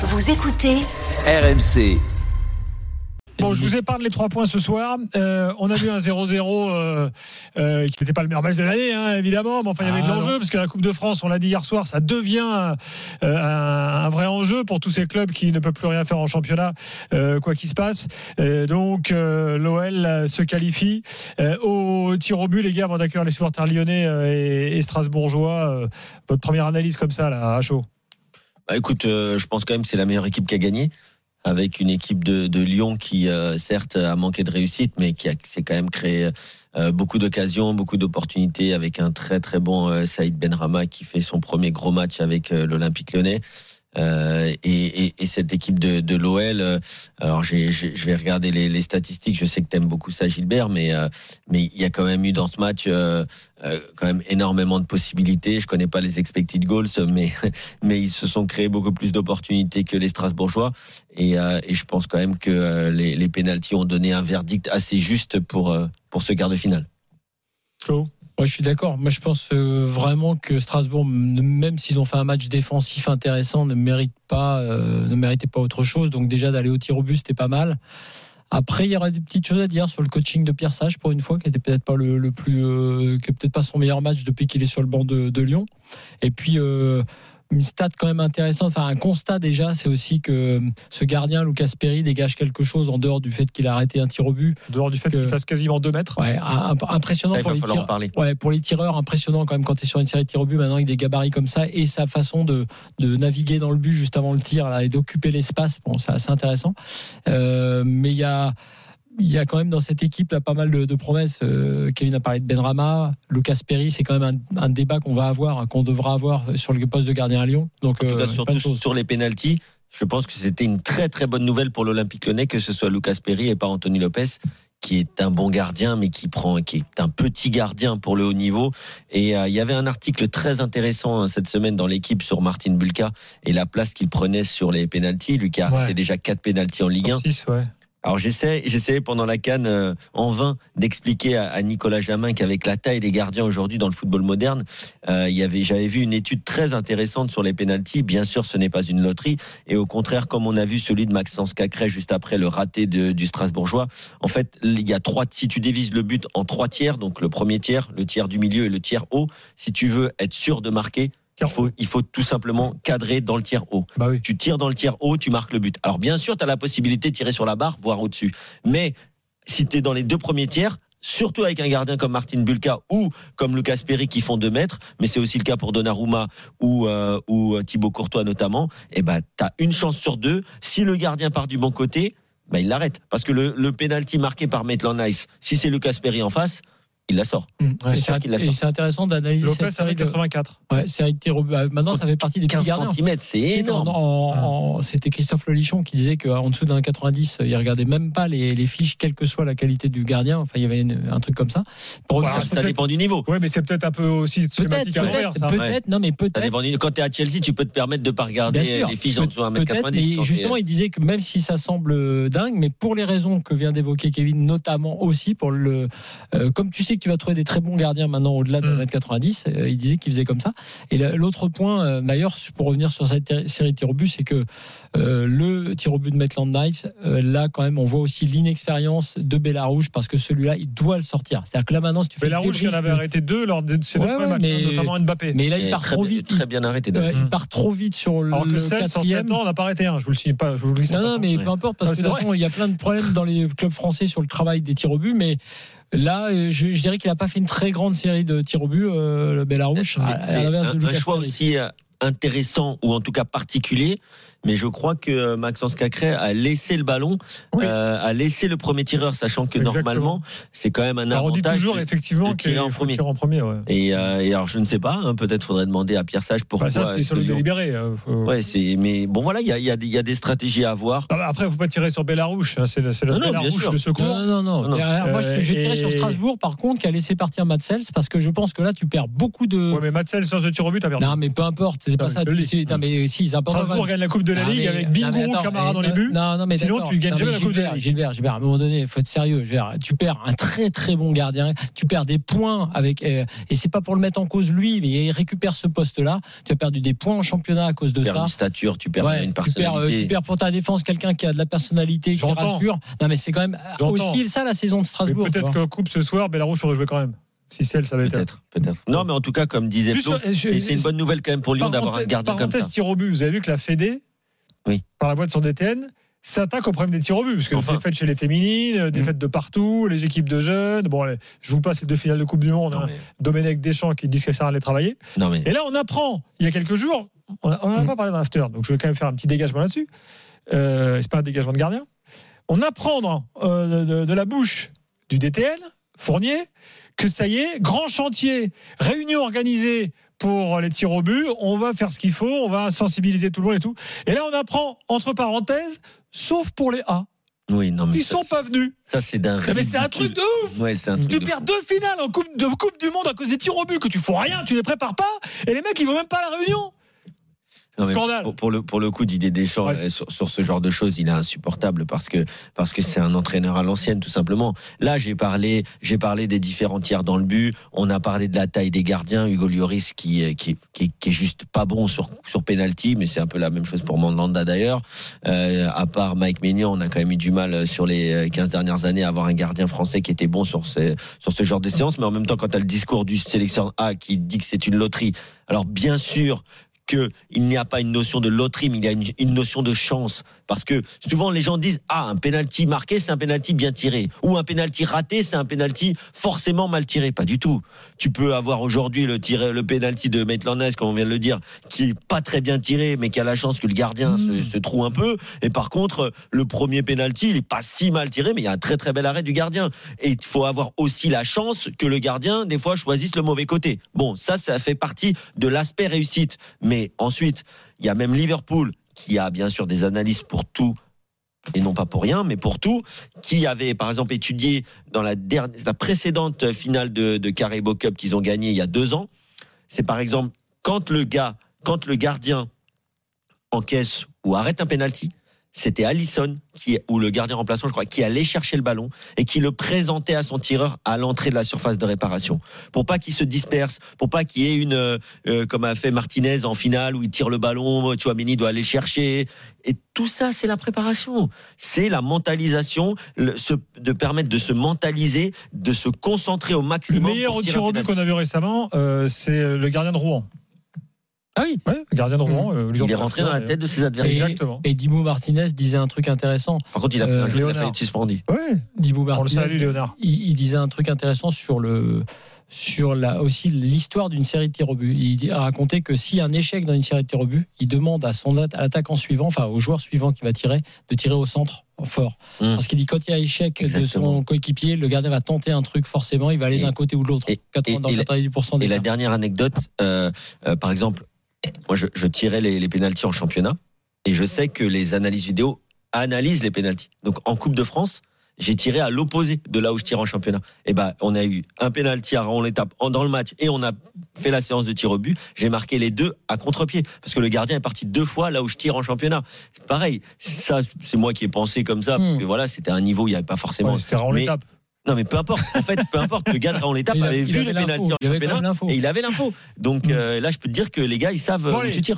Vous écoutez RMC. Bon, je vous épargne les trois points ce soir. Euh, on a vu un 0-0 euh, euh, qui n'était pas le meilleur match de l'année, hein, évidemment. Mais enfin, il y avait de Ah, l'enjeu, parce que la Coupe de France, on l'a dit hier soir, ça devient euh, un, un vrai enjeu pour tous ces clubs qui ne peuvent plus rien faire en championnat, euh, quoi qu'il se passe. Euh, donc, euh, l'OL se qualifie. Euh, au tir au but, les gars, avant d'accueillir les supporters lyonnais euh, et, et strasbourgeois, euh, votre première analyse comme ça, là, à chaud Bah, écoute, euh, je pense quand même que c'est la meilleure équipe qui a gagné, avec une équipe de, Lyon qui, euh, certes, a manqué de réussite, mais qui s'est quand même créé euh, beaucoup d'occasions, beaucoup d'opportunités, avec un très très bon Saïd Benrama qui fait son premier gros match avec l'Olympique lyonnais. Euh, et, et- et cette équipe de, l'OL, euh, alors je vais regarder les, statistiques. Je sais que t'aimes beaucoup ça, Gilbert, mais euh, il y a quand même eu dans ce match quand même énormément de possibilités. Je connais pas les expected goals, mais ils se sont créés beaucoup plus d'opportunités que les Strasbourgeois. Et, je pense quand même que les, les pénalties ont donné un verdict assez juste pour pour ce quart de finale. Flo? Moi, je suis d'accord. Moi, je pense euh, vraiment que Strasbourg, même s'ils ont fait un match défensif intéressant, ne mérite pas, euh, ne méritait pas autre chose. Donc déjà d'aller au tir au but, c'était pas mal. Après, il y aurait des petites choses à dire sur le coaching de Pierre Sage pour une fois, qui était peut-être pas le, plus, euh, qui peut-être pas son meilleur match depuis qu'il est sur le banc de, de Lyon. Et puis. Euh, une stat quand même intéressante, enfin un constat déjà, c'est aussi que ce gardien Lucas Perry dégage quelque chose en dehors du fait qu'il a arrêté un tir au but. En dehors du fait qu'il fasse quasiment 2 mètres. Ouais, imp- impressionnant Il pour va les falloir en tireurs. parler. Ouais, pour les tireurs, impressionnant quand même quand tu es sur une série de tirs au but, maintenant avec des gabarits comme ça, et sa façon de, de naviguer dans le but juste avant le tir là, et d'occuper l'espace, bon, c'est assez intéressant. Euh, mais il y a, il y a quand même dans cette équipe là, pas mal de, de promesses. Euh, Kevin a parlé de Benrama, Lucas Perry, c'est quand même un, un débat qu'on va avoir, qu'on devra avoir sur le poste de gardien à Lyon. Donc, En tout euh, cas, surtout sur les pénalties, je pense que c'était une très très bonne nouvelle pour l'Olympique Lyonnais que ce soit Lucas Perry et pas Anthony Lopez qui est un bon gardien mais qui prend qui est un petit gardien pour le haut niveau et euh, il y avait un article très intéressant euh, cette semaine dans l'équipe sur Martin Bulka et la place qu'il prenait sur les pénalties lui qui a arrêté déjà quatre pénalties en Ligue 1 6, ouais. Alors j'essaie, j'essayais pendant la canne euh, en vain d'expliquer à, Nicolas Jamin qu'avec la taille des gardiens aujourd'hui dans le football moderne, euh, il avait, j'avais vu une étude très intéressante sur les pénalties. Bien sûr, ce n'est pas une loterie, et au contraire, comme on a vu celui de Maxence Cacré juste après le raté du Strasbourgeois, en fait, il y a trois. Si tu divises le but en trois tiers, donc le premier tiers, le tiers du milieu et le tiers haut, si tu veux être sûr de marquer. Il faut, il faut tout simplement cadrer dans le tiers haut Bah oui. tu tires dans le tiers haut, tu marques le but. Alors bien sûr, tu as la possibilité de tirer sur la barre, voire au-dessus. Mais si tu es dans les deux premiers tiers, surtout avec un gardien comme Martin Bulka ou comme Lucas Perry qui font deux mètres, mais c'est aussi le cas pour Donnarumma ou, euh, ou euh, Thibaut Courtois notamment, et ben tu as une chance sur deux. Si le gardien part du bon côté, ben, il l'arrête. Parce que le, le penalty marqué par Maitland Nice, si c'est Lucas Perry en face, il la sort. Mm. c'est sort. c'est intéressant d'analyser Lopez cette série avec de, 84. ouais, série de tirs au but. Ah, Maintenant, ça fait partie des petits 15 gardiens. cm, c'est énorme. C'était Christophe Lelichon qui disait qu'en dessous d'un 90, il regardait même pas les, les fiches, quelle que soit la qualité du gardien. Enfin, il y avait une- un truc comme ça. Pour Voilà, revenir ça, dépend du niveau. Oui, mais c'est peut-être un peu aussi schématique à l'envers, peut-être, ça. peut-être, non, mais peut-être. du- Quand tu es à Chelsea, tu peux te permettre de pas regarder sûr. les fiches en dessous d'un mètre Peut-être, 90. mais quand justement, il disait que même si ça semble dingue, mais pour les raisons que vient d'évoquer Kevin, notamment aussi pour le, euh, comme tu sais que tu vas trouver des très bons gardiens maintenant au-delà de Mm. 1m90, euh, il disait qu'il faisait comme ça. Et la- l'autre point, euh, d'ailleurs, pour revenir sur cette série de tirs au but, c'est que euh, le tir au but de Maitland Nice, euh, là quand même, on voit aussi l'inexpérience de Bellarouge parce que celui-là, il doit le sortir. C'est-à-dire que là maintenant, si tu fais Mais rouge, il en avait arrêté deux lors de ses deux Ouais, premiers ouais, matchs, mais- hein, notamment Mbappé. mais là, il part très, trop vite. très bien arrêté. Il, il part trop vite sur le Alors que 16 sur 7 quatrième. ans, on n'a pas arrêté un. Je vous le signe pas. Je vous le dis Non, pas. non, mais Ouais. peu importe, parce Ouais, que de toute façon, il y a plein de problèmes dans les clubs français sur le travail des tirs au but, mais là, euh, je, je dirais qu'il n'a pas fait une très grande série de tirs au but, euh, le Bellarouche, à, C'est à l'inverse un, un choix aussi euh, intéressant ou en tout cas particulier. Mais je crois que euh, Maxence Cacré a laissé le ballon, Oui. euh, a laissé le premier tireur, sachant que Exactement. normalement c'est quand même un Alors, on dit avantage. toujours de- effectivement qu'il tirer en premier. tirer en premier. ouais. Et, euh, et alors je ne sais pas, hein, peut-être faudrait demander à Pierre Sage pourquoi. Bah, ça, c'est sur le délibéré. euh, faut- Ouais, c'est. Mais bon voilà, il y a, y des- il y a des stratégies à avoir. Ah bah, Après, il ne faut pas tirer sur Bellarouche. hein, C'est le, le Non, non, Bellarouche sûr. de secours. Non, non, non. Non, non. Et, euh, moi, je, je vais tirer Euh, sur et- Strasbourg, par contre, qui a laissé partir Matsels, parce que je pense que là, tu perds beaucoup de. Ouais, mais Matsel sur ce tir au but, a perdu. non, mais peu importe, c'est pas Non, ça. le Non, mais si. Strasbourg gagne la Coupe de la Ligue mais- avec non, mais Bingourou, attends, Camara dans les non, buts. Non, non, mais Sinon, tu gagnes Non, jamais mais la Coupe de Gilbert, Ligue. Gilbert, Gilbert, à un moment donné, il faut être sérieux. Dire, tu perds un très très bon gardien, tu perds des points avec euh, et c'est pas pour le mettre en cause lui, mais il récupère ce poste-là. Tu as perdu des points en championnat à cause de Tu perds ça. une stature, tu perds Ouais, une tu perds, euh, personnalité. tu perds pour ta défense quelqu'un qui a de la personnalité, qui rassure. Non, mais c'est quand même euh, aussi ça la saison de Strasbourg. peut-être vois. que Coupe ce soir, Belarus aurait joué quand même. Si celle, ça va être. Peut-être, peut-être. Non, mais en tout cas, comme disait Flo, c'est une bonne nouvelle quand même pour Lyon d'avoir un Parenthèse- gardien comme parenthèse ça. tir au but. Vous avez vu que la Fédé, Oui. par la voix de son DTN, s'attaque au problème des tirs au but. Parce que Enfin. défaites chez les féminines, défaites de partout, les équipes de jeunes. Bon, allez, je vous passe les deux finales de Coupe du Monde. Hein. mais, Domenech Deschamps qui dit que ça aller travailler. non, mais Et là, on apprend, il y a quelques jours, on n'en a Mm. pas parlé dans l'after, donc je vais quand même faire un petit dégagement là-dessus. Euh, c'est pas un dégagement de gardien. On apprend dans, euh, de, de la bouche du DTN, Fournier, que ça y est, grand chantier, réunion organisée pour les tirs au but, on va faire ce qu'il faut, on va sensibiliser tout le monde et tout. Et là, on apprend, entre parenthèses, sauf pour les A. oui, non, mais Ils ça, sont pas venus. ça c'est d'un. Mais c'est un truc de ouf Ouais, c'est un truc. tu de perds fou. deux finales en coupe, de coupe du Monde à cause des tirs au but, que tu fais rien, tu les prépares pas, et les mecs ils vont même pas à la réunion. Non, Scandale. Pour, pour le, pour le coup, Didier Deschamps, euh, sur, sur ce genre de choses, il est insupportable parce que parce que c'est un entraîneur à l'ancienne, tout simplement. Là, j'ai parlé, j'ai parlé des différents tiers dans le but. On a parlé de la taille des gardiens. Hugo Lloris qui est- qui, qui, est- qui est juste pas bon sur sur penalty, mais c'est un peu la même chose pour Mandanda d'ailleurs. Euh, à part Mike Maignan, on a quand même eu du mal euh, sur les euh, 15 dernières années à avoir un gardien français qui était bon sur ces, sur ce genre de séance. Mais en même temps, quand tu as le discours du sélectionneur A qui dit que c'est une loterie, alors bien sûr qu'il n'y a pas une notion de loterie, mais il y a une, une notion de chance. Parce que souvent les gens disent ah un penalty marqué c'est un penalty bien tiré ou un penalty raté c'est un penalty forcément mal tiré. Pas du tout. Tu peux avoir aujourd'hui le tiré, le penalty de Maitland comme on vient de le dire, qui est pas très bien tiré, mais qui a la chance que le gardien Mmh. se, se trouve un peu. Et par contre le premier penalty il est pas si mal tiré, mais il y a un très très bel arrêt du gardien. Et il faut avoir aussi la chance que le gardien des fois choisisse le mauvais côté. Bon ça ça fait partie de l'aspect réussite. Mais ensuite il y a même Liverpool qui a bien sûr des analyses pour tout et non pas pour rien, mais pour tout, qui avait par exemple étudié dans la, précédente finale de, de Carabao Cup qu'ils ont gagné il y a deux ans. C'est par exemple quand le gars, quand le gardien encaisse ou arrête un penalty, c'était Allison qui ou le gardien remplaçant, je crois, qui allait chercher le ballon et qui le présentait à son tireur à l'entrée de la surface de réparation, pour pas qu'il se disperse, pour pas qu'il y ait une, euh, euh, comme a fait Martinez en finale où il tire le ballon, Chouamini doit aller le chercher. Et tout ça, c'est la préparation, c'est la mentalisation, le- se- de permettre de se mentaliser, de se concentrer au Le maximum. meilleur pour tirer tir au but qu'on a vu récemment, euh, c'est le gardien de Rouen. Ah oui, Ouais, le gardien de Rouen. euh, il est rentré dans la tête de ses adversaires. Exactement. Et Dibou Martinez disait un truc intéressant. Par contre, il a pris Euh, un jeu, il a Léonard. failli être suspendu. Ouais, Dibou on le Martinez. salue, Léonard. il, il disait un truc intéressant sur le sur la, aussi l'histoire d'une série de tirs au but. Il a raconté que s'il y a un échec dans une série de tirs au but, il demande à son at- à l'attaquant suivant, enfin au joueur suivant qui va tirer, de tirer au centre fort. Hum. Parce qu'il dit quand il y a échec de son coéquipier, le gardien va tenter un truc forcément, il va aller Et- d'un côté ou de l'autre. et- 80 dans et la- 90% des Et la dernière anecdote, euh, euh, par exemple, moi je, je tirais les, les pénalties en championnat et je sais que les analyses vidéo analysent les pénalties. Donc en Coupe de France, j'ai tiré à l'opposé de là où je tire en championnat. Et ben on a eu un pénalty à Raon l'étape dans le match et on a fait la séance de tir au but. J'ai marqué les deux à contre-pied parce que le gardien est parti deux fois là où je tire en championnat. C'est pareil. Ça, c'est moi qui ai pensé comme ça. Parce Hmm. que voilà, c'était un niveau où il n'y avait pas forcément. Ouais, C'était mais- l'étape. Non, mais peu importe. En fait, peu importe. Le gars de Raon l'étape avait vu le pénalty en Il avait quand championnat et il avait l'info. Donc euh, là, je peux te dire que les gars, ils savent Bon, où allez. tu tires.